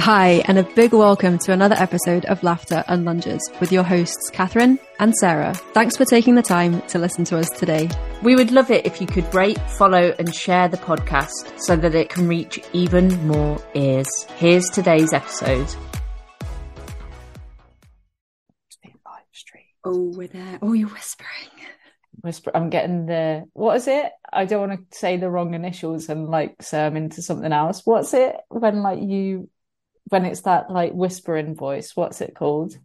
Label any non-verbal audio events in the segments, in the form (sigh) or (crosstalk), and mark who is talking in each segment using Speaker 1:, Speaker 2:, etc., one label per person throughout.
Speaker 1: Hi, and a big welcome to another episode of Laughter and Lunges with your hosts, Catherine and Sarah. Thanks for taking the time to listen to us today.
Speaker 2: We would love it if you could rate, follow, and share the podcast so that it can reach even more ears. Here's today's episode.
Speaker 1: Oh, we're there. Oh, you're whispering.
Speaker 2: Whisper. I'm getting the what is it? I don't want to say the wrong initials and like say I'm into something else. What's it when like you when it's that like whispering voice? What's it called?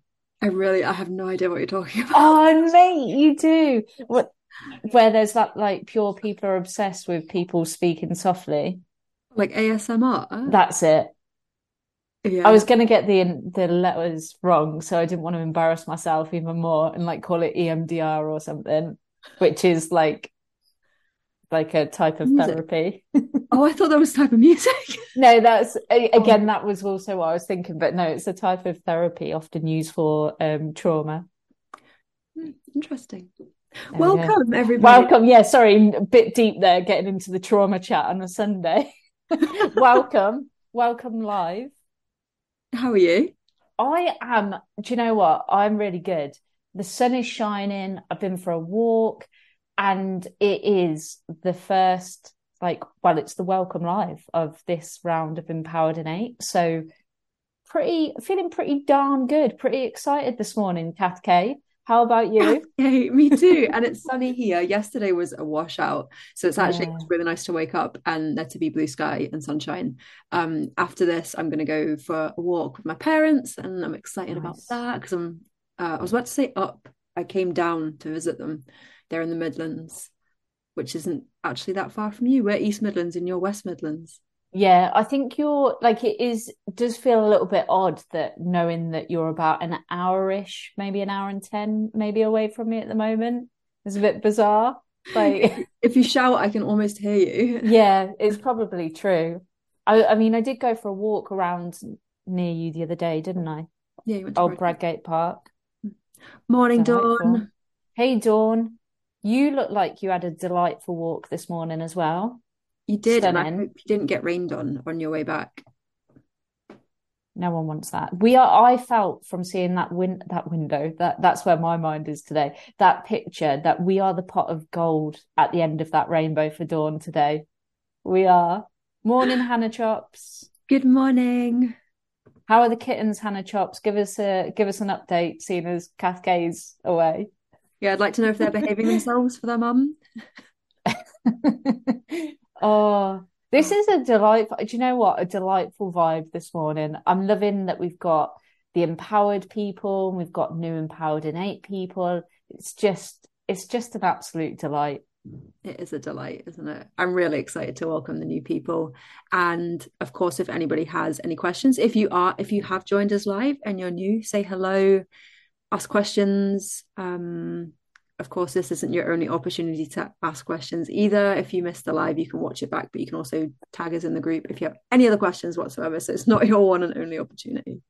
Speaker 1: I really, I have no idea what you're talking about.
Speaker 2: Oh, mate, you do. What? Where there's that like pure people are obsessed with people speaking softly.
Speaker 1: Like ASMR?
Speaker 2: That's it.
Speaker 1: Yeah.
Speaker 2: I was gonna get the the letters wrong, so I didn't want to embarrass myself even more and like call it EMDR or something, which is like like a type of
Speaker 1: Music.
Speaker 2: therapy. (laughs)
Speaker 1: Oh, I thought that was type of music. (laughs)
Speaker 2: No, that's again that was also what I was thinking, but no, it's a type of therapy often used for um trauma.
Speaker 1: Hmm, Interesting.
Speaker 2: There we.
Speaker 1: Welcome, everybody.
Speaker 2: Welcome. Yeah, sorry, a bit deep there, getting into the trauma chat on a Sunday. (laughs) Welcome. Welcome live.
Speaker 1: How are you?
Speaker 2: I am, do you know what? I'm really good. The sun is shining. I've been for a walk and it is the first, like, well, it's the welcome live of this round of Empowered in 8 So pretty, feeling pretty darn good, pretty excited this morning, Kath K. How about you?
Speaker 1: Yay, me too. And it's sunny here. Yesterday was a washout. So it's actually
Speaker 2: Yeah.
Speaker 1: really nice to wake up and there to be blue sky and sunshine. Um, after this, I'm going to go for a walk with my parents and I'm excited about that because I'm, uh, I was about to say up. I came down to visit them. They're in the Midlands, which isn't actually that far from you. We're East Midlands and you're West Midlands.
Speaker 2: Yeah, I think you're like it is does feel a little bit odd that knowing that you're about an hour-ish, maybe an hour and 10 maybe away from me at the moment. It's a bit bizarre. Like
Speaker 1: If you shout, I can almost hear you. (laughs)
Speaker 2: yeah, it's probably true. I I mean I did go for a walk around near you the other day, didn't I?
Speaker 1: Yeah, you went to
Speaker 2: Old. Bradgate Park.
Speaker 1: Morning. Dawn.
Speaker 2: Hey Dawn, you look like you had a delightful walk this morning as well.
Speaker 1: You did, and I hope you didn't get rained on on your way back.
Speaker 2: No one wants that. We are, I felt from seeing that win that window, that that's where my mind is today. That picture that we are the pot of gold at the end of that rainbow for dawn today. We are. Morning, (gasps) Hannah Chops.
Speaker 1: Good morning.
Speaker 2: How are the kittens, Hannah Chops? Give us a give us an update, seeing as Kath Kay's away.
Speaker 1: Yeah, I'd like to know if they're behaving themselves for their mum. (laughs)
Speaker 2: Oh, this is a delightful, do you know what? A delightful vibe this morning. I'm loving that we've got the empowered people, we've got new empowered innate people. It's just, it's just an absolute delight.
Speaker 1: It is a delight, isn't it? I'm really excited to welcome the new people. And of course, if anybody has any questions, if you are, if you have joined us live and you're new, say hello, ask questions. Um, of course, this isn't your only opportunity to ask questions either. If you missed the live, you can watch it back, but you can also tag us in the group if you have any other questions whatsoever. So it's not your one and only opportunity.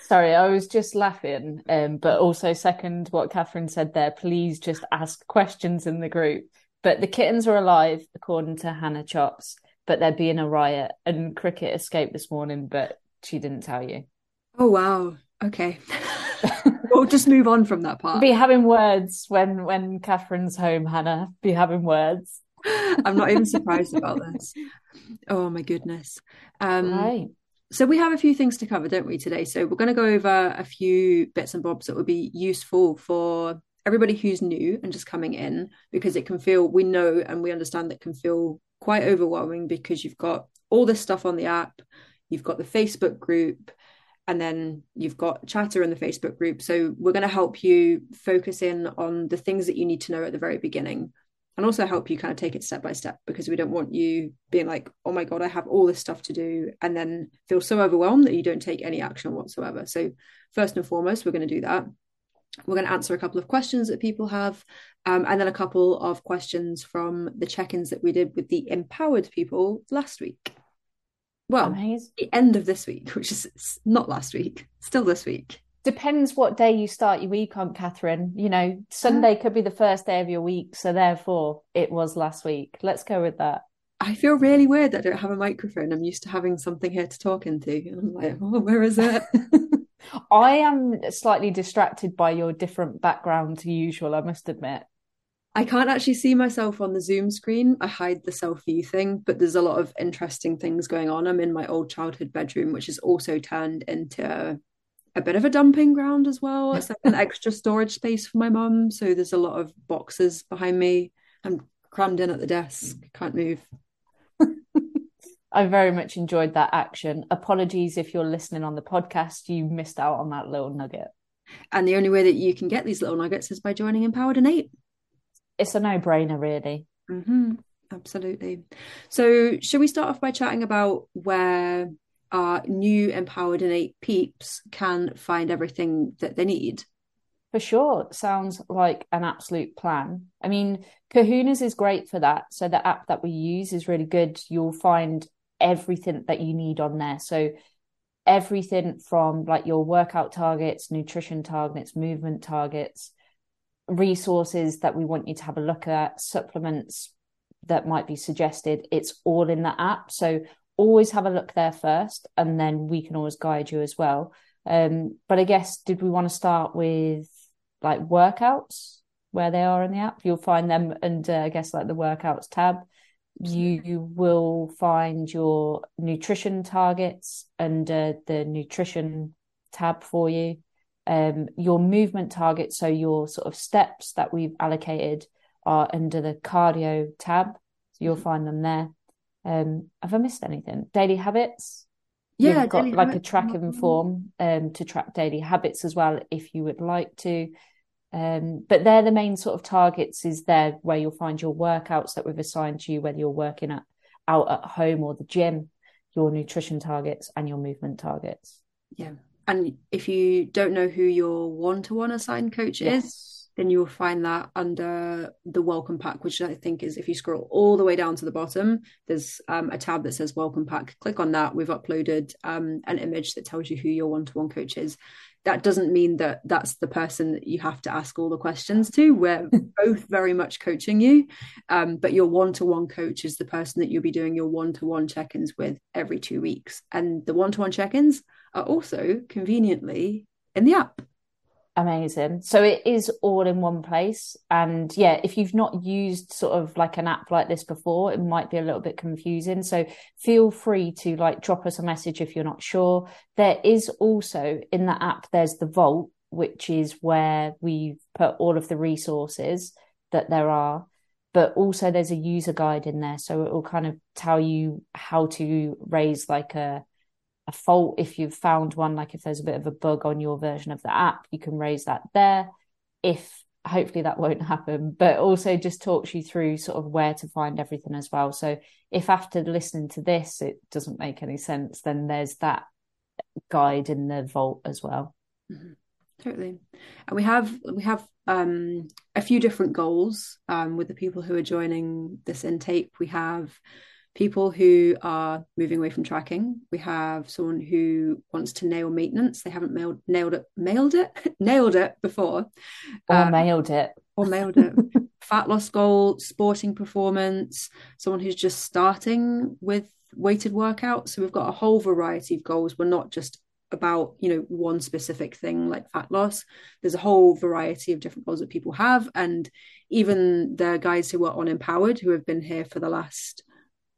Speaker 2: Sorry, I was just laughing, um, but also second what Catherine said there. Please just ask questions in the group. But the kittens are alive, according to Hannah Chops, but they're being a riot. And Cricket escaped this morning, but she didn't tell you.
Speaker 1: Oh, wow. Okay. (laughs) we'll just move on from that part.
Speaker 2: Be having words when when Catherine's home, Hannah. Be having words. (laughs)
Speaker 1: I'm not even surprised about this. Oh my goodness. Um,
Speaker 2: Right.
Speaker 1: so we have a few things to cover, don't we, today? So we're going to go over a few bits and bobs that would be useful for everybody who's new and just coming in, because it can feel, we know and we understand that can feel quite overwhelming because you've got all this stuff on the app, you've got the Facebook group, and then you've got chatter in the Facebook group. So we're going to help you focus in on the things that you need to know at the very beginning and also help you kind of take it step by step because we don't want you being like, oh my God, I have all this stuff to do, and then feel so overwhelmed that you don't take any action whatsoever. So, first and foremost, we're going to do that. We're going to answer a couple of questions that people have, um, and then a couple of questions from the check ins that we did with the empowered people last week. Well,
Speaker 2: Amazing.
Speaker 1: the end of this week, (laughs) which is not last week, still this week.
Speaker 2: Depends what day you start your week on, Catherine. You know, Sunday ah. could be the first day of your week, so therefore it was last week. Let's go with that.
Speaker 1: I feel really weird that I don't have a microphone. I'm used to having something here to talk into. And I'm like, oh, where is it? (laughs)
Speaker 2: I am slightly distracted by your different background to usual, I must admit.
Speaker 1: I can't actually see myself on the Zoom screen. I hide the selfie thing, but there's a lot of interesting things going on. I'm in my old childhood bedroom, which is also turned into a bit of a dumping ground as well. It's like an (laughs) extra storage space for my mum. So there's a lot of boxes behind me. I'm crammed in at the desk, can't move. (laughs)
Speaker 2: I very much enjoyed that action. Apologies if you're listening on the podcast, you missed out on that little nugget.
Speaker 1: And the only way that you can get these little nuggets is by joining Empowered in 8.
Speaker 2: It's a no brainer, really.
Speaker 1: Mm-hmm. Absolutely. So, should we start off by chatting about where our new Empowered in 8 peeps can find everything that they need?
Speaker 2: For sure. Sounds like an absolute plan. I mean, Kahunas is great for that. So, the app that we use is really good. You'll find everything that you need on there. So everything from like your workout targets, nutrition targets, movement targets, resources that we want you to have a look at, supplements that might be suggested, it's all in the app. So always have a look there first and then we can always guide you as well. Um, but I guess did we want to start with like workouts where they are in the app? You'll find them under I guess like the workouts tab you will find your nutrition targets under the nutrition tab for you. Um, your movement targets, so your sort of steps that we've allocated, are under the cardio tab. So you'll mm-hmm. find them there. Um, have I missed anything? Daily habits.
Speaker 1: Yeah,
Speaker 2: You've got like a tracking form um, to track daily habits as well, if you would like to. Um, but they're the main sort of targets is there where you'll find your workouts that we've assigned to you, whether you're working at, out at home or the gym, your nutrition targets and your movement targets.
Speaker 1: Yeah. And if you don't know who your one to one assigned coach yes. is, then you'll find that under the welcome pack, which I think is if you scroll all the way down to the bottom, there's um, a tab that says welcome pack. Click on that. We've uploaded um, an image that tells you who your one to one coach is that doesn't mean that that's the person that you have to ask all the questions to. We're (laughs) both very much coaching you, um, but your one to one coach is the person that you'll be doing your one to one check ins with every two weeks. And the one to one check ins are also conveniently in the app.
Speaker 2: Amazing. So it is all in one place. And yeah, if you've not used sort of like an app like this before, it might be a little bit confusing. So feel free to like drop us a message if you're not sure. There is also in the app, there's the vault, which is where we've put all of the resources that there are. But also there's a user guide in there. So it will kind of tell you how to raise like a a fault if you've found one like if there's a bit of a bug on your version of the app you can raise that there. If hopefully that won't happen but also just talks you through sort of where to find everything as well. So if after listening to this it doesn't make any sense then there's that guide in the vault as well.
Speaker 1: Mm-hmm. totally. And we have we have um a few different goals um with the people who are joining this intake. We have people who are moving away from tracking. We have someone who wants to nail maintenance. They haven't mailed, nailed it, mailed it, (laughs) nailed it before,
Speaker 2: or um, mailed it,
Speaker 1: or mailed it. (laughs) Fat loss goal, sporting performance. Someone who's just starting with weighted workouts. So we've got a whole variety of goals. We're not just about you know one specific thing like fat loss there's a whole variety of different goals that people have and even the guys who are on empowered who have been here for the last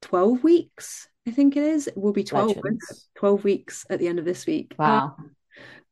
Speaker 1: 12 weeks, I think it is. It will be 12, 12 weeks at the end of this week.
Speaker 2: Wow.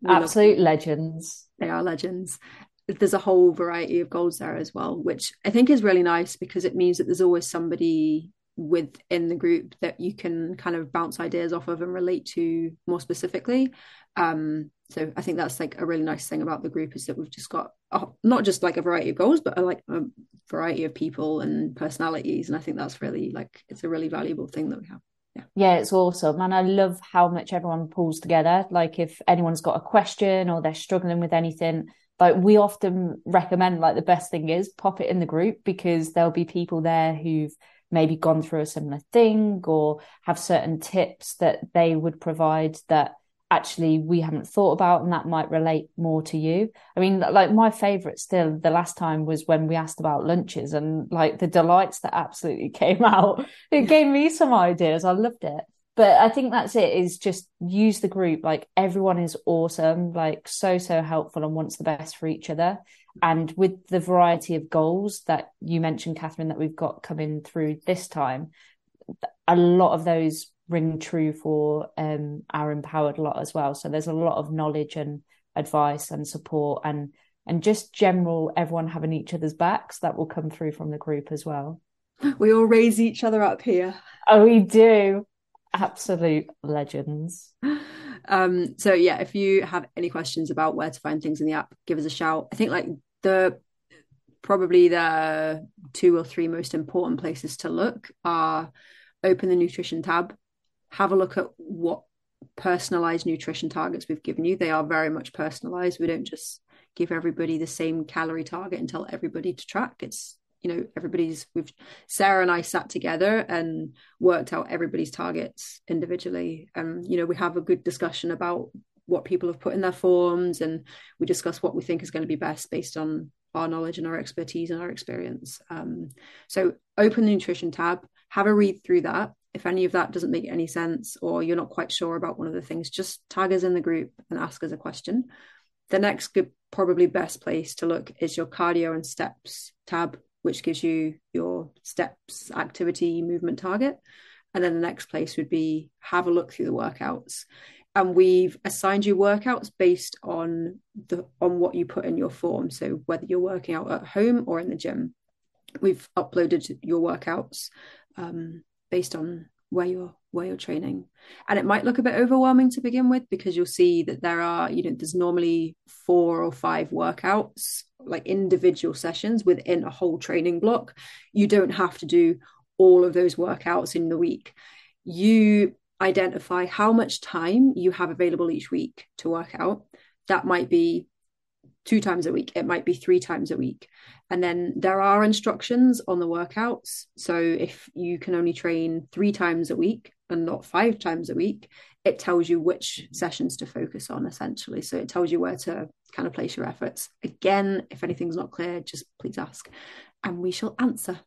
Speaker 2: Ah, Absolute legends.
Speaker 1: They are legends. There's a whole variety of goals there as well, which I think is really nice because it means that there's always somebody within the group that you can kind of bounce ideas off of and relate to more specifically. Um, so I think that's like a really nice thing about the group is that we've just got a, not just like a variety of goals, but a, like a variety of people and personalities, and I think that's really like it's a really valuable thing that we have. Yeah.
Speaker 2: yeah, it's awesome. And I love how much everyone pulls together. Like if anyone's got a question or they're struggling with anything, like we often recommend like the best thing is pop it in the group because there'll be people there who've maybe gone through a similar thing or have certain tips that they would provide that actually we haven't thought about and that might relate more to you. I mean, like my favorite still the last time was when we asked about lunches and like the delights that absolutely (laughs) came out. It gave me some ideas. I loved it. But I think that's it is just use the group. Like everyone is awesome, like so, so helpful and wants the best for each other. And with the variety of goals that you mentioned, Catherine, that we've got coming through this time, a lot of those ring true for um, our empowered lot as well. So there's a lot of knowledge and advice and support and and just general everyone having each other's backs that will come through from the group as well.
Speaker 1: We all raise each other up here.
Speaker 2: Oh, we do. Absolute legends. (laughs)
Speaker 1: Um, so yeah, if you have any questions about where to find things in the app, give us a shout. I think like the probably the two or three most important places to look are open the nutrition tab have a look at what personalized nutrition targets we've given you. They are very much personalized. We don't just give everybody the same calorie target and tell everybody to track. It's you know everybody's we've Sarah and I sat together and worked out everybody's targets individually. And you know we have a good discussion about what people have put in their forms and we discuss what we think is going to be best based on our knowledge and our expertise and our experience. Um, so open the nutrition tab have a read through that. If any of that doesn't make any sense or you're not quite sure about one of the things, just tag us in the group and ask us a question. The next good, probably best place to look is your cardio and steps tab, which gives you your steps, activity, movement target. And then the next place would be have a look through the workouts. And we've assigned you workouts based on the on what you put in your form. So whether you're working out at home or in the gym, we've uploaded your workouts um, based on where you're where you're training. And it might look a bit overwhelming to begin with because you'll see that there are you know there's normally four or five workouts like individual sessions within a whole training block. You don't have to do all of those workouts in the week. You identify how much time you have available each week to work out. That might be two times a week it might be three times a week and then there are instructions on the workouts. So if you can only train three times a week and not five times a week, it tells you which sessions to focus on essentially. So it tells you where to kind of place your efforts. Again, if anything's not clear, just please ask and we shall answer.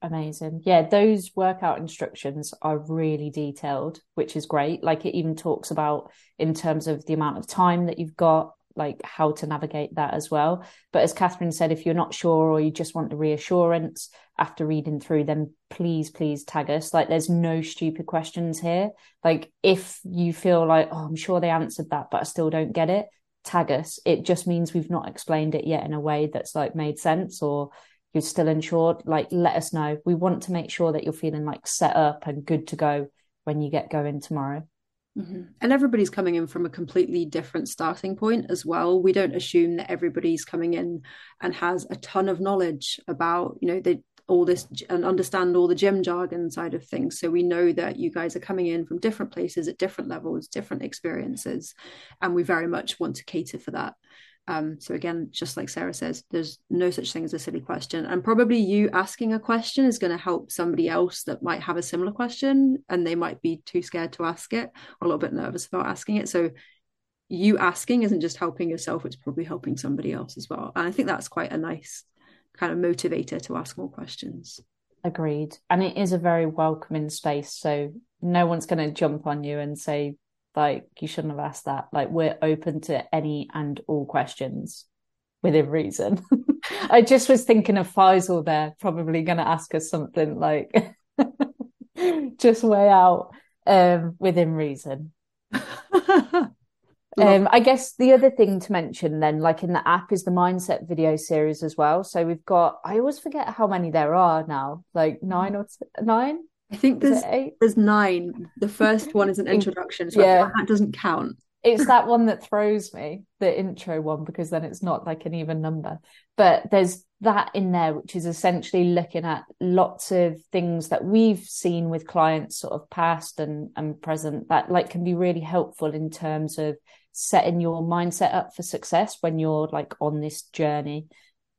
Speaker 2: Amazing. Yeah, those workout instructions are really detailed, which is great. Like it even talks about in terms of the amount of time that you've got, like how to navigate that as well. But as Catherine said, if you're not sure or you just want the reassurance after reading through, then please, please tag us. Like there's no stupid questions here. Like if you feel like, oh, I'm sure they answered that, but I still don't get it, tag us. It just means we've not explained it yet in a way that's like made sense or you're still insured. Like let us know. We want to make sure that you're feeling like set up and good to go when you get going tomorrow.
Speaker 1: Mm-hmm. And everybody's coming in from a completely different starting point as well. We don't assume that everybody's coming in and has a ton of knowledge about, you know, the all this and understand all the gym jargon side of things. So we know that you guys are coming in from different places at different levels, different experiences, and we very much want to cater for that. Um, so again, just like Sarah says, there's no such thing as a silly question, and probably you asking a question is going to help somebody else that might have a similar question, and they might be too scared to ask it or a little bit nervous about asking it. So you asking isn't just helping yourself; it's probably helping somebody else as well. And I think that's quite a nice kind of motivator to ask more questions.
Speaker 2: Agreed, and it is a very welcoming space. So no one's going to jump on you and say like you shouldn't have asked that like we're open to any and all questions within reason (laughs) i just was thinking of faisal there probably going to ask us something like (laughs) just way out um, within reason (laughs) um, I guess the other thing to mention then, like in the app, is the mindset video series as well. So we've got, I always forget how many there are now, like nine or t- nine.
Speaker 1: I think there's there's nine. The first one is an introduction, so yeah. that doesn't count.
Speaker 2: It's that one that throws me, the intro one, because then it's not like an even number. But there's that in there, which is essentially looking at lots of things that we've seen with clients, sort of past and and present, that like can be really helpful in terms of setting your mindset up for success when you're like on this journey.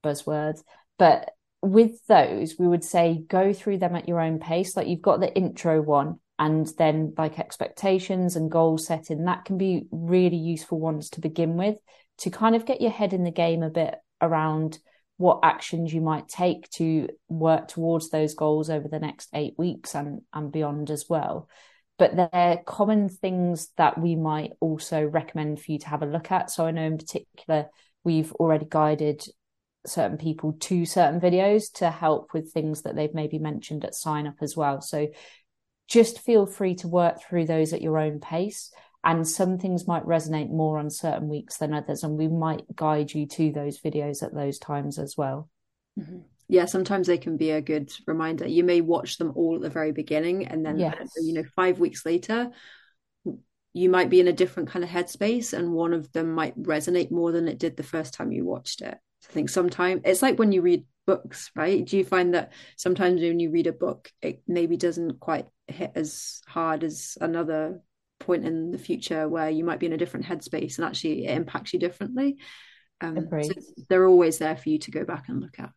Speaker 2: Buzzwords, but with those, we would say go through them at your own pace. Like you've got the intro one, and then like expectations and goal setting that can be really useful ones to begin with to kind of get your head in the game a bit around what actions you might take to work towards those goals over the next eight weeks and, and beyond as well. But they're common things that we might also recommend for you to have a look at. So I know in particular, we've already guided certain people to certain videos to help with things that they've maybe mentioned at sign up as well. So just feel free to work through those at your own pace. And some things might resonate more on certain weeks than others. And we might guide you to those videos at those times as well.
Speaker 1: Mm-hmm. Yeah, sometimes they can be a good reminder. You may watch them all at the very beginning, and then, yes. you know, five weeks later, you might be in a different kind of headspace, and one of them might resonate more than it did the first time you watched it. I think sometimes it's like when you read books, right? Do you find that sometimes when you read a book, it maybe doesn't quite hit as hard as another point in the future where you might be in a different headspace and actually it impacts you differently? Um, so they're always there for you to go back and look at.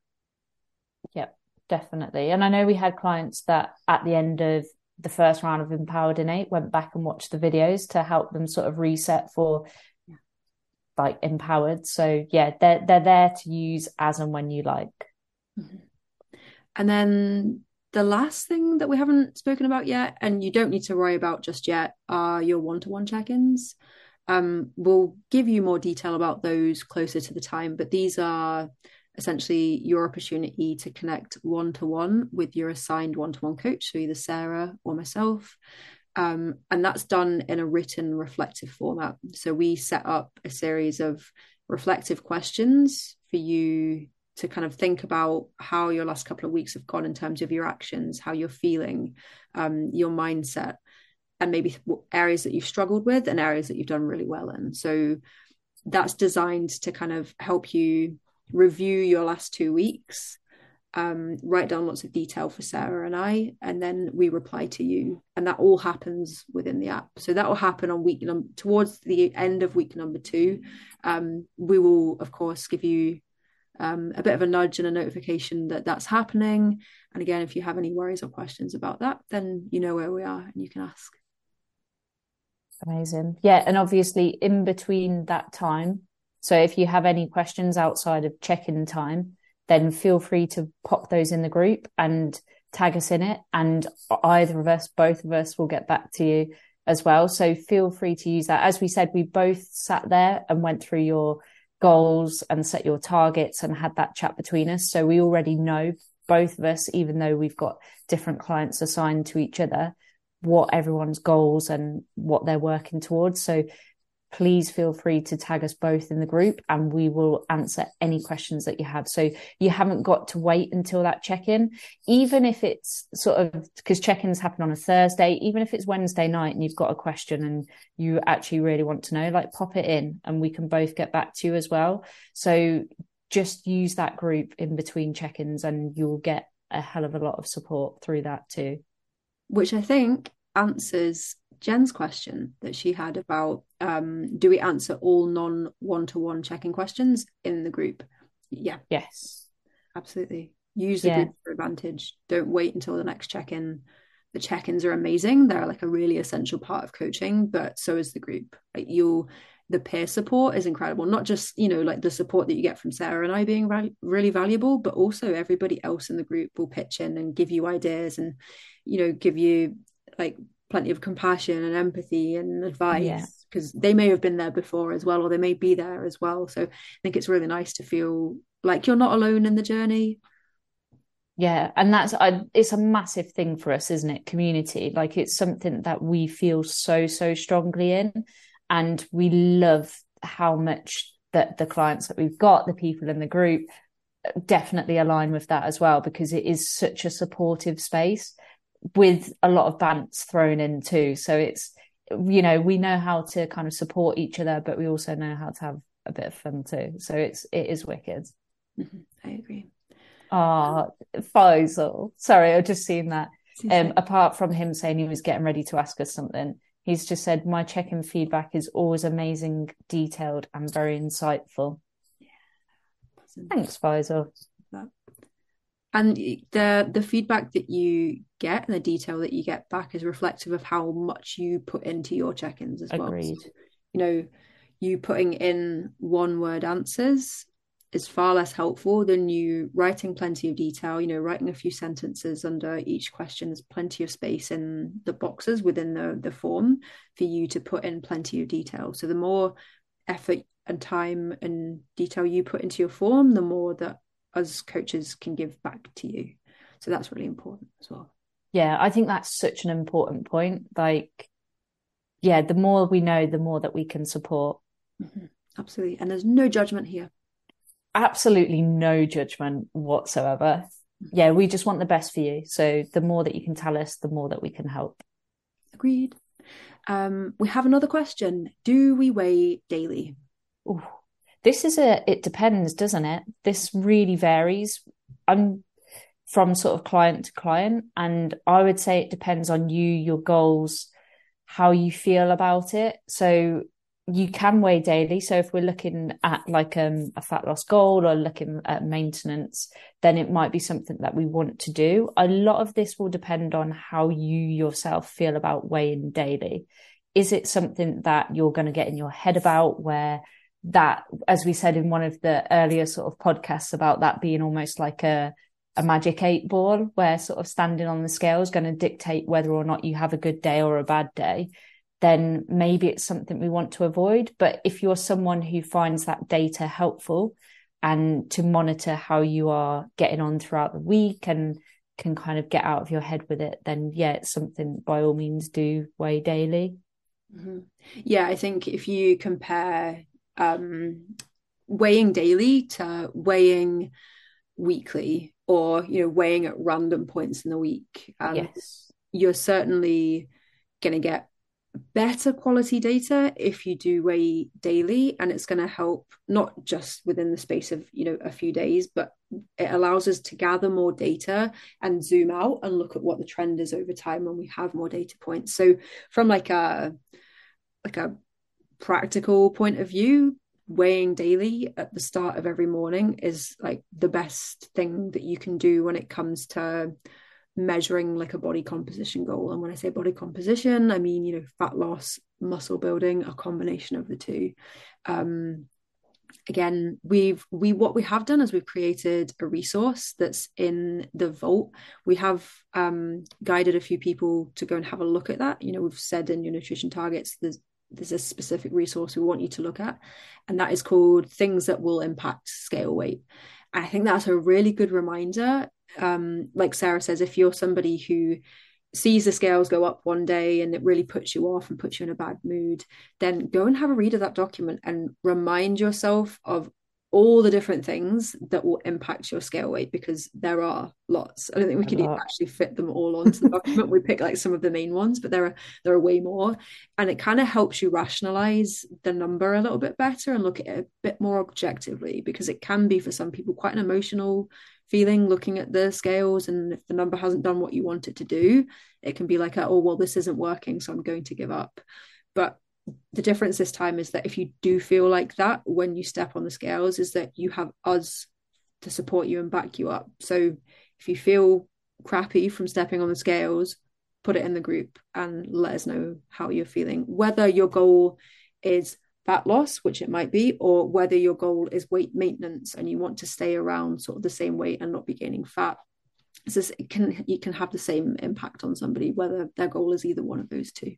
Speaker 2: Yep, definitely. And I know we had clients that at the end of the first round of Empowered in 8 went back and watched the videos to help them sort of reset for like empowered. So yeah, they're they're there to use as and when you like.
Speaker 1: Mm-hmm. And then the last thing that we haven't spoken about yet, and you don't need to worry about just yet, are your one to one check ins. Um, we'll give you more detail about those closer to the time, but these are essentially your opportunity to connect one to one with your assigned one to one coach, so either Sarah or myself. Um, and that's done in a written reflective format. So we set up a series of reflective questions for you to kind of think about how your last couple of weeks have gone in terms of your actions, how you're feeling, um, your mindset, and maybe areas that you've struggled with and areas that you've done really well in. So that's designed to kind of help you review your last two weeks, um, write down lots of detail for Sarah and I, and then we reply to you. And that all happens within the app. So that will happen on week number towards the end of week number two. Um, we will, of course, give you um, a bit of a nudge and a notification that that's happening. And again, if you have any worries or questions about that, then you know where we are and you can ask.
Speaker 2: Amazing. Yeah. And obviously, in between that time, so if you have any questions outside of check in time, then feel free to pop those in the group and tag us in it. And either of us, both of us will get back to you as well. So feel free to use that. As we said, we both sat there and went through your goals and set your targets and had that chat between us. So we already know both of us, even though we've got different clients assigned to each other, what everyone's goals and what they're working towards. So please feel free to tag us both in the group and we will answer any questions that you have. So you haven't got to wait until that check in, even if it's sort of because check ins happen on a Thursday, even if it's Wednesday night and you've got a question and you actually really want to know, like pop it in and we can both get back to you as well. So just use that group in between check ins and you'll get a hell of a lot of support through that too.
Speaker 1: Which I think answers Jen's question that she had about um, do we answer all non one to one checking questions in the group? Yeah.
Speaker 2: Yes.
Speaker 1: Absolutely. Use the yeah. group for advantage. Don't wait until the next check in. The check ins are amazing. They're like a really essential part of coaching, but so is the group. Like you'll, the peer support is incredible. Not just, you know, like the support that you get from Sarah and I being val- really valuable, but also everybody else in the group will pitch in and give you ideas and, you know, give you like plenty of compassion and empathy and advice because yeah. they may have been there before as well or they may be there as well. So i think it's really nice to feel like you're not alone in the journey.
Speaker 2: Yeah and that's I, it's a massive thing for us isn't it? Community like it's something that we feel so so strongly in and we love how much that the clients that we've got the people in the group definitely align with that as well because it is such a supportive space with a lot of bants thrown in too. So it's, you know, we know how to kind of support each other, but we also know how to have a bit of fun too. So it's, it is wicked.
Speaker 1: Mm-hmm. I agree.
Speaker 2: Ah, oh, Faisal. Sorry, I've just seen that. Um, apart from him saying he was getting ready to ask us something, he's just said, My check in feedback is always amazing, detailed, and very insightful. Yeah. Thanks, Faisal.
Speaker 1: And the the feedback that you get and the detail that you get back is reflective of how much you put into your check-ins as
Speaker 2: Agreed.
Speaker 1: well. So, you know you putting in one word answers is far less helpful than you writing plenty of detail you know writing a few sentences under each question. There's plenty of space in the boxes within the the form for you to put in plenty of detail. So the more effort and time and detail you put into your form the more that us coaches can give back to you. So that's really important as well.
Speaker 2: Yeah, I think that's such an important point. Like, yeah, the more we know, the more that we can support.
Speaker 1: Mm-hmm. Absolutely. And there's no judgment here.
Speaker 2: Absolutely no judgment whatsoever. Mm-hmm. Yeah, we just want the best for you. So the more that you can tell us, the more that we can help.
Speaker 1: Agreed. Um, we have another question. Do we weigh daily?
Speaker 2: Ooh, this is a, it depends, doesn't it? This really varies. I'm from sort of client to client. And I would say it depends on you, your goals, how you feel about it. So you can weigh daily. So if we're looking at like um, a fat loss goal or looking at maintenance, then it might be something that we want to do. A lot of this will depend on how you yourself feel about weighing daily. Is it something that you're going to get in your head about where that, as we said in one of the earlier sort of podcasts about that being almost like a, a magic eight ball where sort of standing on the scale is going to dictate whether or not you have a good day or a bad day, then maybe it's something we want to avoid. But if you're someone who finds that data helpful and to monitor how you are getting on throughout the week and can kind of get out of your head with it, then yeah, it's something by all means do weigh daily.
Speaker 1: Mm-hmm. Yeah, I think if you compare um, weighing daily to weighing weekly or you know weighing at random points in the week.
Speaker 2: Um, yes.
Speaker 1: you're certainly going to get better quality data if you do weigh daily and it's going to help not just within the space of you know a few days but it allows us to gather more data and zoom out and look at what the trend is over time when we have more data points. So from like a like a practical point of view, weighing daily at the start of every morning is like the best thing that you can do when it comes to measuring like a body composition goal. And when I say body composition, I mean, you know, fat loss, muscle building, a combination of the two. Um, again we've we what we have done is we've created a resource that's in the vault we have um, guided a few people to go and have a look at that you know we've said in your nutrition targets there's there's a specific resource we want you to look at, and that is called Things That Will Impact Scale Weight. And I think that's a really good reminder. Um, like Sarah says, if you're somebody who sees the scales go up one day and it really puts you off and puts you in a bad mood, then go and have a read of that document and remind yourself of all the different things that will impact your scale weight because there are lots. I don't think we could actually fit them all onto the document. we pick like some of the main ones, but there are there are way more. And it kind of helps you rationalize the number a little bit better and look at it a bit more objectively because it can be for some people quite an emotional feeling looking at the scales and if the number hasn't done what you want it to do, it can be like, oh well, this isn't working, so I'm going to give up. But the difference this time is that if you do feel like that when you step on the scales is that you have us to support you and back you up. So if you feel crappy from stepping on the scales put it in the group and let us know how you're feeling. Whether your goal is fat loss which it might be or whether your goal is weight maintenance and you want to stay around sort of the same weight and not be gaining fat so it can you can have the same impact on somebody whether their goal is either one of those two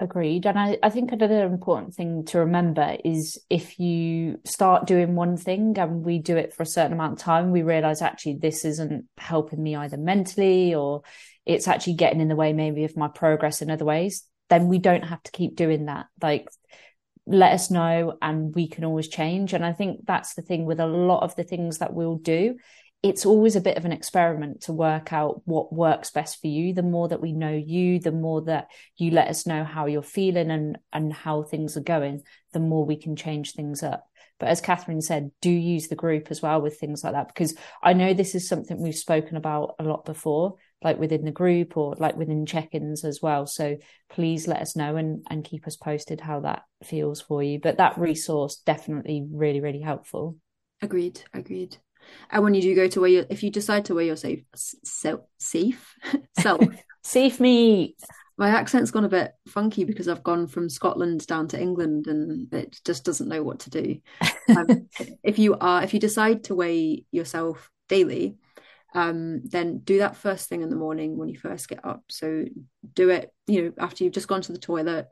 Speaker 2: Agreed. And I, I think another important thing to remember is if you start doing one thing and we do it for a certain amount of time, we realize actually this isn't helping me either mentally or it's actually getting in the way maybe of my progress in other ways, then we don't have to keep doing that. Like, let us know and we can always change. And I think that's the thing with a lot of the things that we'll do it's always a bit of an experiment to work out what works best for you. The more that we know you the more that you let us know how you're feeling and and how things are going the more we can change things up. But as catherine said do use the group as well with things like that because i know this is something we've spoken about a lot before like within the group or like within check-ins as well. So please let us know and and keep us posted how that feels for you. But that resource definitely really really helpful.
Speaker 1: Agreed agreed And when you do go to where you if you decide to wear your safe (laughs) self safe self
Speaker 2: safe me
Speaker 1: my accent's gone a bit funky because I've gone from Scotland down to England and it just doesn't know what to do. Um, (laughs) if you are, if you decide to weigh yourself daily, um, then do that first thing in the morning when you first get up. So do it, you know, after you've just gone to the toilet.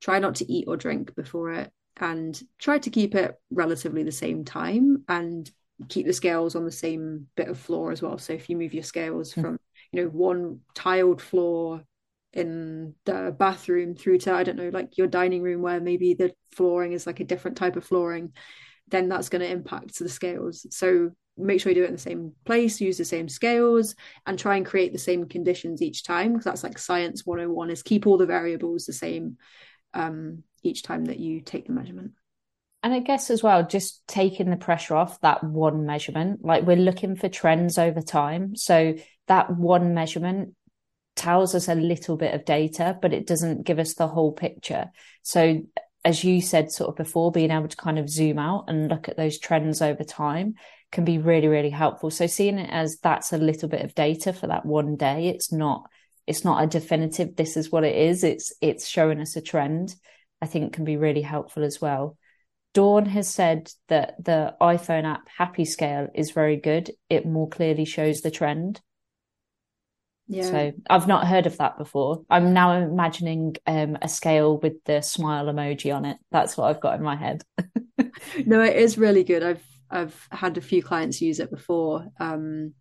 Speaker 1: Try not to eat or drink before it, and try to keep it relatively the same time and keep the scales on the same bit of floor as well. So if you move your scales hmm. from, you know, one tiled floor in the bathroom through to I don't know like your dining room where maybe the flooring is like a different type of flooring then that's going to impact the scales so make sure you do it in the same place use the same scales and try and create the same conditions each time because that's like science 101 is keep all the variables the same um, each time that you take the measurement
Speaker 2: and I guess as well, just taking the pressure off that one measurement. Like we're looking for trends over time. So that one measurement tells us a little bit of data, but it doesn't give us the whole picture. So, as you said sort of before, being able to kind of zoom out and look at those trends over time can be really, really helpful. So, seeing it as that's a little bit of data for that one day, it's not it's not a definitive this is what it is it's it's showing us a trend i think can be really helpful as well dawn has said that the iphone app happy scale is very good it more clearly shows the trend yeah. So I've not heard of that before. I'm now imagining um, a scale with the smile emoji on it. That's what I've got in my head. (laughs)
Speaker 1: no, it is really good. I've I've had a few clients use it before. Um,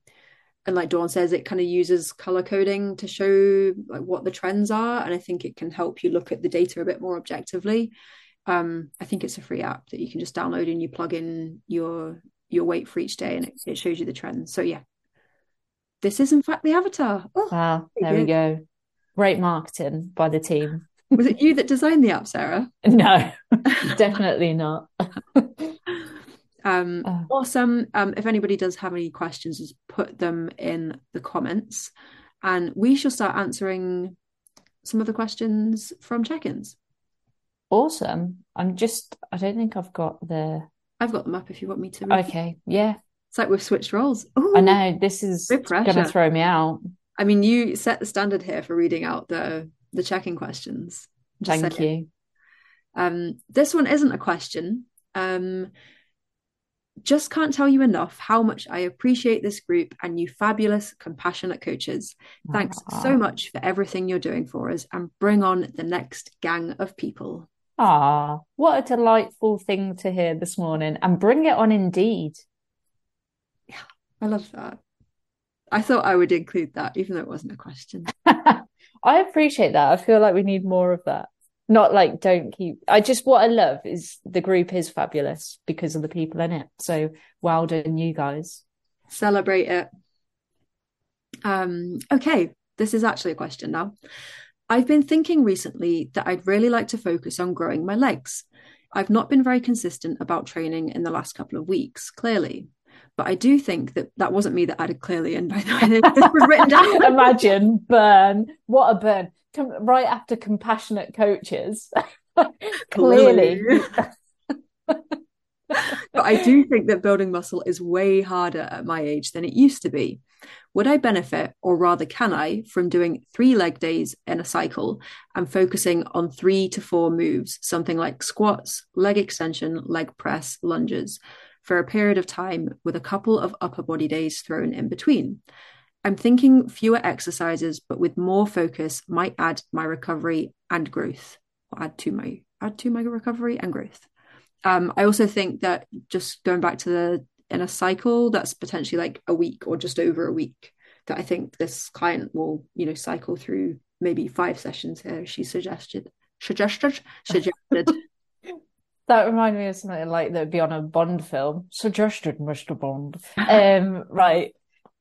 Speaker 1: and like Dawn says, it kind of uses color coding to show like what the trends are, and I think it can help you look at the data a bit more objectively. Um, I think it's a free app that you can just download and you plug in your your weight for each day, and it, it shows you the trends. So yeah, this is in fact the avatar.
Speaker 2: Oh, wow, there we go. Great marketing by the team.
Speaker 1: Was it you that designed the app, Sarah? (laughs)
Speaker 2: No, definitely not. (laughs)
Speaker 1: um, oh. Awesome. Um, if anybody does have any questions, just put them in the comments, and we shall start answering some of the questions from check-ins.
Speaker 2: Awesome. I'm just. I don't think I've got the.
Speaker 1: I've got them up. If you want me to. Read.
Speaker 2: Okay. Yeah.
Speaker 1: It's like we've switched roles.
Speaker 2: Ooh, I know this is going to throw me out.
Speaker 1: I mean, you set the standard here for reading out the the checking questions.
Speaker 2: Just Thank you.
Speaker 1: Um, this one isn't a question. Um, just can't tell you enough how much I appreciate this group and you fabulous, compassionate coaches. Thanks Aww. so much for everything you're doing for us and bring on the next gang of people.
Speaker 2: Ah, what a delightful thing to hear this morning and bring it on indeed.
Speaker 1: Yeah, I love that. I thought I would include that, even though it wasn't a question. (laughs)
Speaker 2: I appreciate that. I feel like we need more of that. Not like don't keep. I just what I love is the group is fabulous because of the people in it. So well done, you guys.
Speaker 1: Celebrate it. Um. Okay, this is actually a question now. I've been thinking recently that I'd really like to focus on growing my legs. I've not been very consistent about training in the last couple of weeks, clearly. But I do think that that wasn't me that added clearly in, by the way. (laughs) This was written down. (laughs)
Speaker 2: Imagine burn. What a burn. Right after compassionate coaches. (laughs) clearly.
Speaker 1: but I do think that building muscle is way harder at my age than it used to be. Would I benefit, or rather, can I, from doing three leg days in a cycle and focusing on three to four moves, something like squats, leg extension, leg press, lunges? for a period of time with a couple of upper body days thrown in between. I'm thinking fewer exercises, but with more focus might add my recovery and growth. Or add to my add to my recovery and growth. Um, I also think that just going back to the in a cycle, that's potentially like a week or just over a week. That I think this client will, you know, cycle through maybe five sessions here. She suggested suggested suggested (laughs)
Speaker 2: That reminded me of something like that would be on a Bond film. Suggested, Mr. Bond. (laughs) Um, right.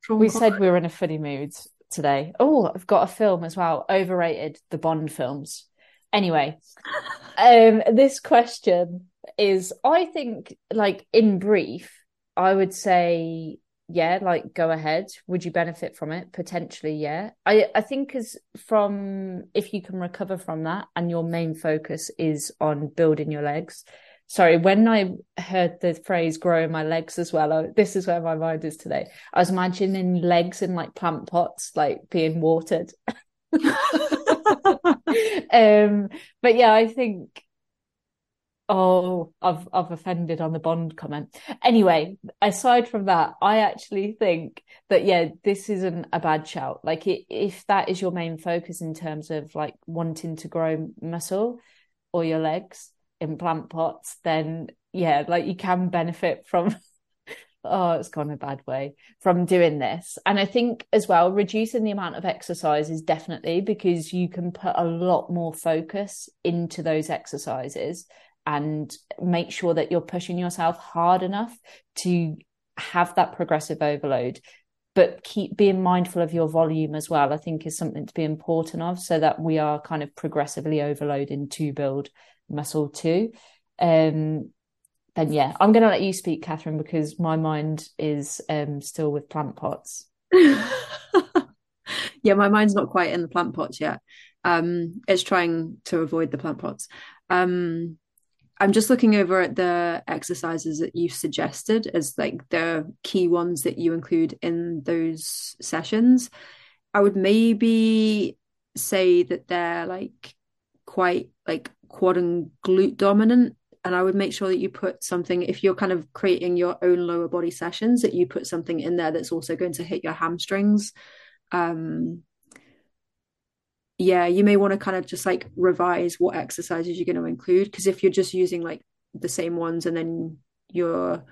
Speaker 2: we said we were in a funny mood today. Oh, I've got a film as well. Overrated the Bond films. Anyway, (laughs) um, this question is I think like in brief, I would say yeah, like go ahead. Would you benefit from it? Potentially, yeah. I I think as from if you can recover from that and your main focus is on building your legs, sorry, when I heard the phrase growing my legs as well, I, this is where my mind is today. I was imagining legs in like plant pots, like being watered. (laughs) (laughs) um, but yeah, I think Oh, I've I've offended on the Bond comment. Anyway, aside from that, I actually think that yeah, this isn't a bad shout. Like it, if that is your main focus in terms of like wanting to grow muscle or your legs in plant pots, then yeah, like you can benefit from (laughs) oh, it's gone a bad way from doing this. And I think as well, reducing the amount of exercise is definitely because you can put a lot more focus into those exercises and make sure that you're pushing yourself hard enough to have that progressive overload but keep being mindful of your volume as well i think is something to be important of so that we are kind of progressively overloading to build muscle too. Um then yeah i'm going to let you speak catherine because my mind is um still with plant pots. (laughs)
Speaker 1: Yeah my mind's not quite in the plant pots yet. Um it's trying to avoid the plant pots. Um I'm just looking over at the exercises that you've suggested as like the key ones that you include in those sessions. I would maybe say that they're like quite like quad and glute dominant. And I would make sure that you put something, if you're kind of creating your own lower body sessions, that you put something in there that's also going to hit your hamstrings. Um, yeah, you may want to kind of just like revise what exercises you're going to include. Because if you're just using like the same ones and then you're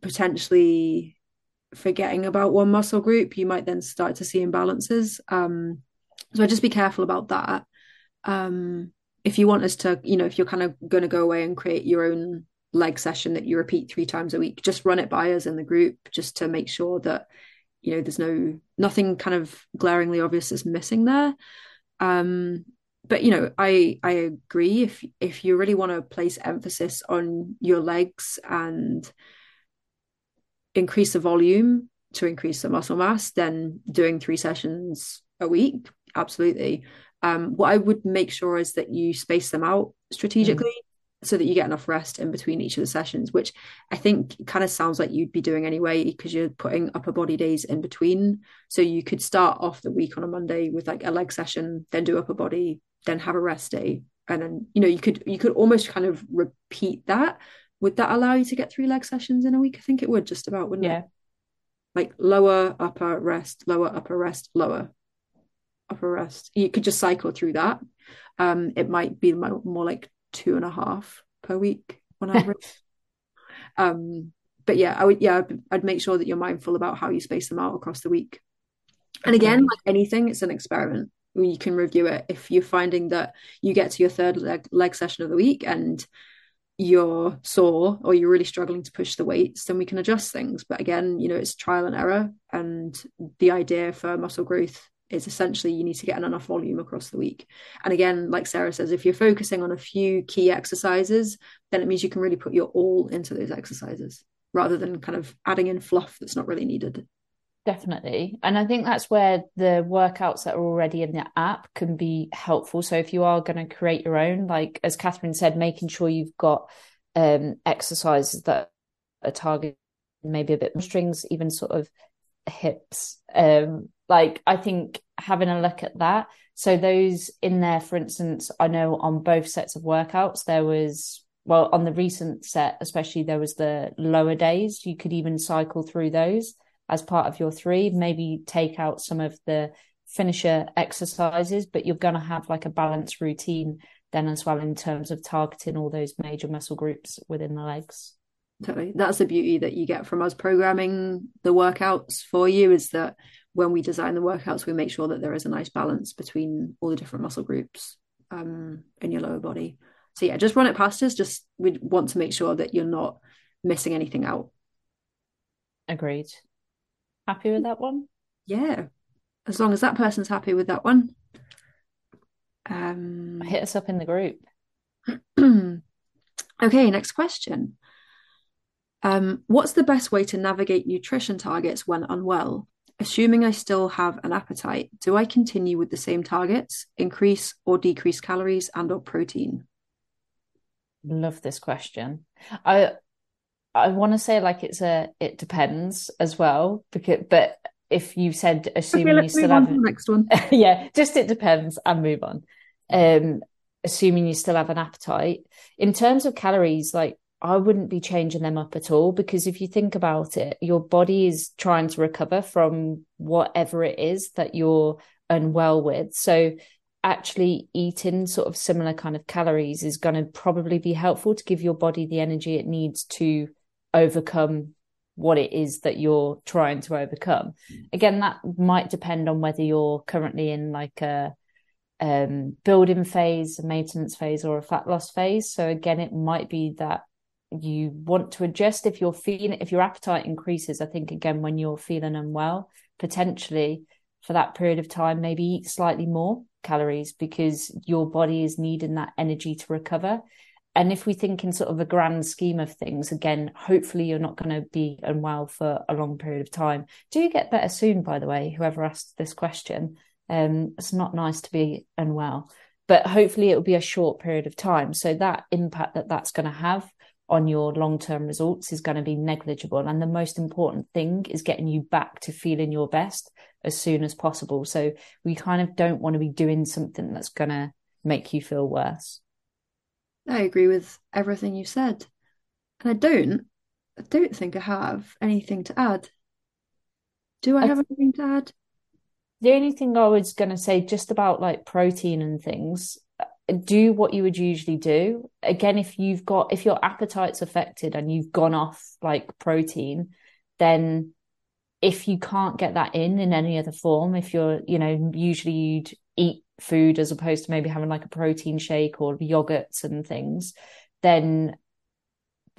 Speaker 1: potentially forgetting about one muscle group, you might then start to see imbalances. Um, so just be careful about that. Um, if you want us to, you know, if you're kind of going to go away and create your own leg session that you repeat three times a week, just run it by us in the group just to make sure that you know there's no nothing kind of glaringly obvious is missing there. Um but you know i i agree if if you really want to place emphasis on your legs and increase the volume to increase the muscle mass then doing three sessions a week absolutely. Um what i would make sure is that you space them out strategically. Mm so that you get enough rest in between each of the sessions, which I think kind of sounds like you'd be doing anyway because you're putting upper body days in between. So you could start off the week on a Monday with like a leg session, then do upper body, then have a rest day. And then, you know, you could you could almost kind of repeat that. Would that allow you to get three leg sessions in a week? I think it would just about, wouldn't
Speaker 2: yeah.
Speaker 1: it? Like lower, upper, rest, lower, upper, rest, lower, upper, rest. You could just cycle through that. Um, it might be more like two and a half per week on (laughs) average. um, but yeah, I would yeah, I'd, I'd, make sure that you're mindful about how you space them out across the week. And again, like anything, it's an experiment. You can review it if you're finding that you get to your third leg, leg session of the week and you're sore or you're really struggling to push the weights, then we can adjust things. But again, you know, it's trial and error. And the idea for muscle growth is essentially you need to get enough volume across the week. And again, like Sarah says, if you're focusing on a few key exercises, then it means you can really put your all into those exercises rather than kind of adding in fluff that's not really needed.
Speaker 2: Definitely. And I think that's where the workouts that are already in the app can be helpful. So if you are going to create your own, like as Catherine said, making sure you've got um, exercises that are targeted maybe a bit more strings, even sort of hips um like i think having a look at that. So those in there for instance i know on both sets of workouts there was well on the recent set especially there was the lower days. You could even cycle through those as part of your three. Maybe take out some of the finisher exercises but you're going to have like a balanced routine then as well in terms of targeting all those major muscle groups within the legs
Speaker 1: totally. That's the beauty that you get from us programming the workouts for you is that when we design the workouts we make sure that there is a nice balance between all the different muscle groups um, in your lower body. So yeah just run it past us. Just we want to make sure that you're not missing anything out.
Speaker 2: Agreed. Happy with that one?
Speaker 1: Yeah. As long as that person's happy with that one. Um
Speaker 2: hit us up in the group. (clears throat)
Speaker 1: Okay next question um, what's the best way to navigate nutrition targets when unwell? Assuming I still have an appetite, do I continue with the same targets, increase or decrease calories and or protein?
Speaker 2: Love this question. I I want to say like it's a it depends as well because but if you said assuming
Speaker 1: okay,
Speaker 2: you still have
Speaker 1: the next one (laughs)
Speaker 2: yeah just it depends and move on um assuming you still have an appetite in terms of calories like I wouldn't be changing them up at all because if you think about it your body is trying to recover from whatever it is that you're unwell with so actually eating sort of similar kind of calories is going to probably be helpful to give your body the energy it needs to overcome what it is that you're trying to overcome. Again, that might depend on whether you're currently in like a um, building phase, a maintenance phase, or a fat loss phase. So again, it might be that you want to adjust if you're feeling if your appetite increases. I think again when you're feeling unwell, potentially for that period of time, maybe eat slightly more calories because your body is needing that energy to recover. And if we think in sort of a grand scheme of things, again, hopefully you're not going to be unwell for a long period of time. Do you get better soon, by the way, whoever asked this question? Um, it's not nice to be unwell, but hopefully it will be a short period of time. So that impact that that's going to have on your long term results is going to be negligible. And the most important thing is getting you back to feeling your best as soon as possible. So we kind of don't want to be doing something that's going to make you feel worse.
Speaker 1: I agree with everything you said. And I don't, I don't think I have anything to add. Do I, I have anything to add?
Speaker 2: The only thing I was going to say just about like protein and things, do what you would usually do. Again, if you've got, if your appetite's affected and you've gone off like protein, then if you can't get that in in any other form, if you're, you know, usually you'd eat food as opposed to maybe having like a protein shake or yogurts and things, then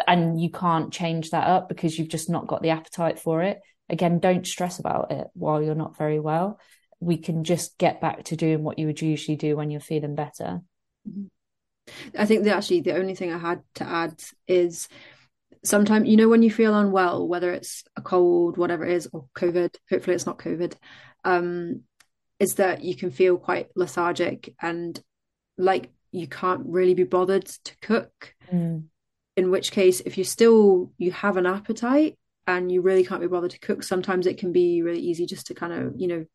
Speaker 2: and you can't change that up because you've just not got the appetite for it. Again, don't stress about it while you're not very well. We can just get back to doing what you would usually do when you're feeling better.
Speaker 1: Mm-hmm. I think that actually the only thing I had to add is sometimes you know when you feel unwell, whether it's a cold, whatever it is, or COVID. Hopefully, it's not COVID. Um, is that you can feel quite lethargic and like you can't really be bothered to cook.
Speaker 2: Mm.
Speaker 1: In which case, if you still you have an appetite and you really can't be bothered to cook, sometimes it can be really easy just to kind of you know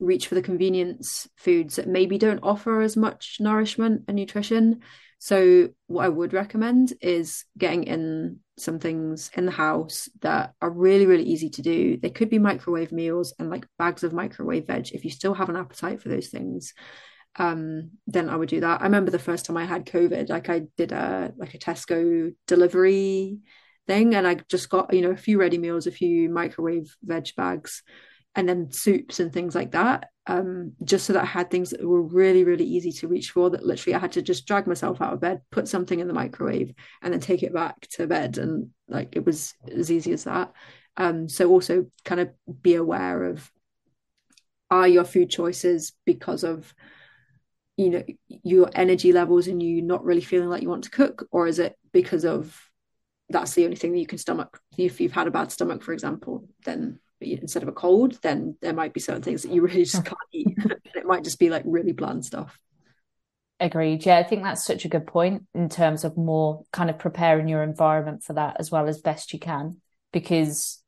Speaker 1: reach for the convenience foods that maybe don't offer as much nourishment and nutrition. So, what I would recommend is getting in some things in the house that are really, really easy to do. They could be microwave meals and like bags of microwave veg. If you still have an appetite for those things, um, then I would do that. I remember the first time I had COVID, like I did a like a Tesco delivery thing, and I just got you know a few ready meals, a few microwave veg bags, and then soups and things like that um, just so that I had things that were really, really easy to reach for. That literally I had to just drag myself out of bed, put something in the microwave, and then take it back to bed. And like it was as easy as that. Um, so also kind of be aware of are your food choices because of you know your energy levels and you not really feeling like you want to cook, or is it because of that's the only thing that you can stomach if you've had a bad stomach, for example, then instead of a cold, then there might be certain things that you really just can't eat. (laughs) it might just be like really bland stuff.
Speaker 2: Agreed. Yeah, I think that's such a good point in terms of more kind of preparing your environment for that as well as best you can. Because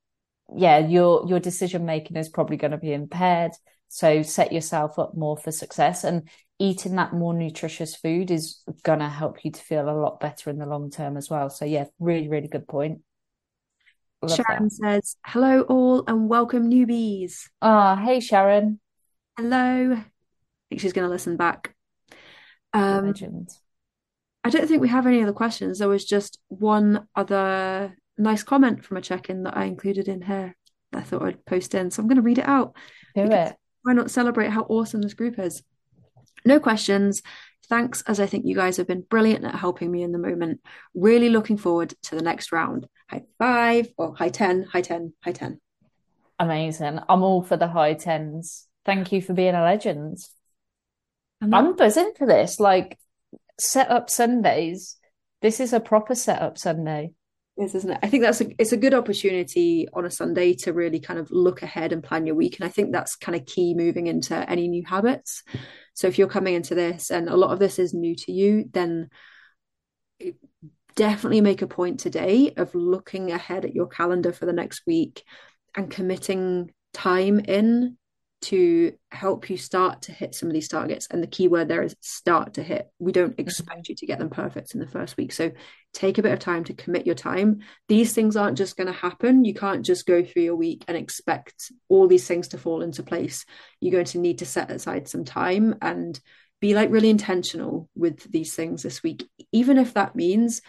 Speaker 2: yeah, your your decision making is probably going to be impaired. So set yourself up more for success and eating that more nutritious food is gonna help you to feel a lot better in the long term as well. So yeah, really, really good point.
Speaker 1: Love Sharon that. says, Hello, all, and welcome, newbies.
Speaker 2: Ah, oh, hey, Sharon.
Speaker 1: Hello. I think she's going to listen back. Um,
Speaker 2: Legend.
Speaker 1: I don't think we have any other questions. There was just one other nice comment from a check in that I included in here that I thought I'd post in. So I'm going to read it out.
Speaker 2: Do it.
Speaker 1: Why not celebrate how awesome this group is? No questions. Thanks, as I think you guys have been brilliant at helping me in the moment. Really looking forward to the next round. High five or high 10, high 10, high 10.
Speaker 2: Amazing. I'm all for the high tens. Thank you for being a legend. I'm buzzing for this. Like, set up Sundays. This is a proper setup Sunday.
Speaker 1: Yes, isn't it? I think that's a it's a good opportunity on a Sunday to really kind of look ahead and plan your week. And I think that's kind of key moving into any new habits. So if you're coming into this and a lot of this is new to you, then definitely make a point today of looking ahead at your calendar for the next week and committing time in to help you start to hit some of these targets. And the key word there is start to hit. We don't mm-hmm. expect you to get them perfect in the first week. So take a bit of time to commit your time. These things aren't just going to happen. You can't just go through your week and expect all these things to fall into place. You're going to need to set aside some time and be like really intentional with these things this week, even if that means,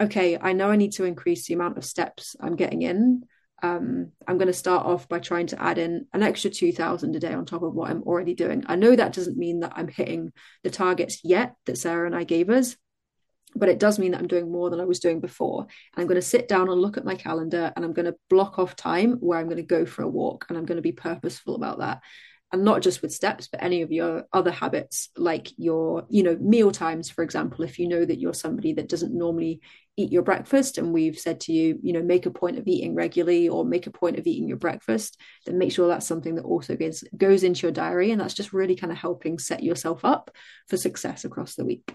Speaker 1: okay, I know I need to increase the amount of steps I'm getting in um, I'm going to start off by trying to add in an extra 2000 a day on top of what I'm already doing. I know that doesn't mean that I'm hitting the targets yet that Sarah and I gave us, but it does mean that I'm doing more than I was doing before. And I'm going to sit down and look at my calendar and I'm going to block off time where I'm going to go for a walk and I'm going to be purposeful about that and not just with steps but any of your other habits like your you know meal times for example if you know that you're somebody that doesn't normally eat your breakfast and we've said to you you know make a point of eating regularly or make a point of eating your breakfast then make sure that's something that also goes goes into your diary and that's just really kind of helping set yourself up for success across the week.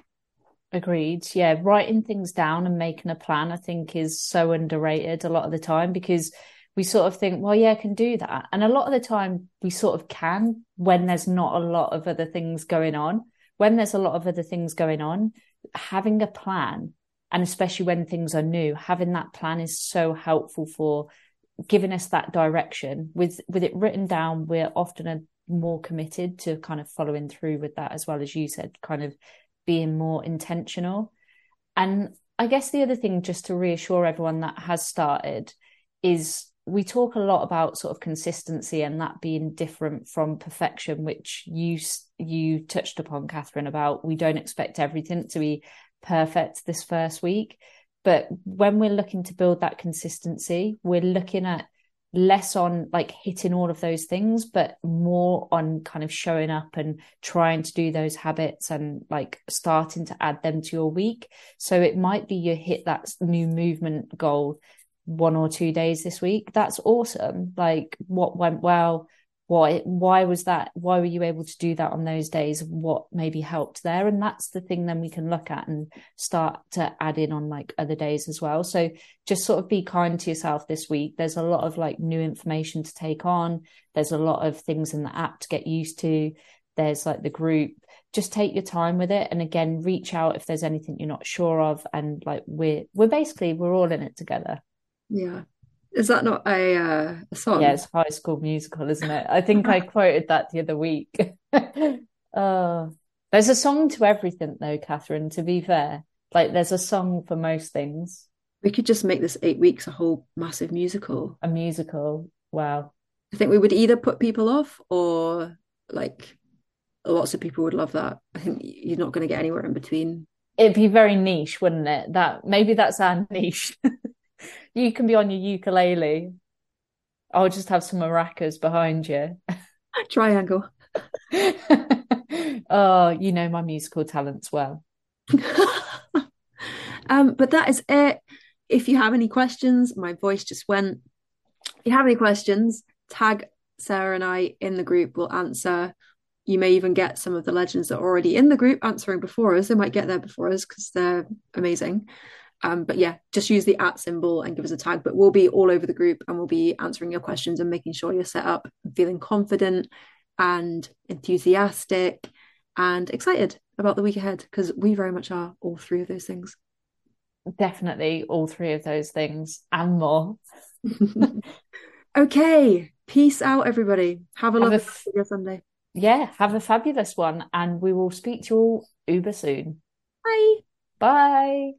Speaker 2: Agreed. Yeah writing things down and making a plan i think is so underrated a lot of the time because we sort of think, well, yeah, I can do that. And a lot of the time we sort of can when there's not a lot of other things going on. When there's a lot of other things going on, having a plan, and especially when things are new, having that plan is so helpful for giving us that direction. With with it written down, we're often a, more committed to kind of following through with that as well as you said, kind of being more intentional. And I guess the other thing, just to reassure everyone that has started, is we talk a lot about sort of consistency and that being different from perfection which you you touched upon catherine about we don't expect everything to be perfect this first week. But when we're looking to build that consistency we're looking at less on like hitting all of those things but more on kind of showing up and trying to do those habits and like starting to add them to your week. So it might be you hit that new movement goal one or two days this week. That's awesome. Like what went well? Why why was that? Why were you able to do that on those days? What maybe helped there? And that's the thing then we can look at and start to add in on like other days as well. So just sort of be kind to yourself this week. There's a lot of like new information to take on. There's a lot of things in the app to get used to. There's like the group. Just take your time with it. And again reach out if there's anything you're not sure of. And like we're we're basically we're all in it together
Speaker 1: yeah. Is that not a uh, a song?
Speaker 2: Yeah, it's High School Musical, isn't it? I think I (laughs) quoted that the other week. oh, (laughs) there's a song to everything, though, Catherine. To be fair, like there's a song for most things.
Speaker 1: We could just make this eight weeks a whole massive musical.
Speaker 2: A musical. Wow.
Speaker 1: I think we would either put people off or like lots of people would love that. I think you're not going to get anywhere in between.
Speaker 2: It'd be very niche, wouldn't it? That maybe that's our (laughs) niche. You can be on your ukulele. I'll just have some maracas behind you. (laughs)
Speaker 1: Triangle. (laughs)
Speaker 2: oh, you know my musical talents well. (laughs)
Speaker 1: um, but that is it. If you have any questions, my voice just went. If you have any questions, tag Sarah and I in the group. We'll answer. You may even get some of the legends that are already in the group answering before us. They might get there before us because they're amazing. Um, but yeah, just use the at symbol and give us a tag. But we'll be all over the group and we'll be answering your questions and making sure you're set up, feeling confident and enthusiastic and excited about the week ahead because we very much are all three of those things.
Speaker 2: Definitely all three of those things and more. (laughs) (laughs)
Speaker 1: okay. Peace out, everybody. Have a have lovely f- Sunday.
Speaker 2: Yeah, have a fabulous one. And we will speak to you all uber soon.
Speaker 1: Bye.
Speaker 2: Bye.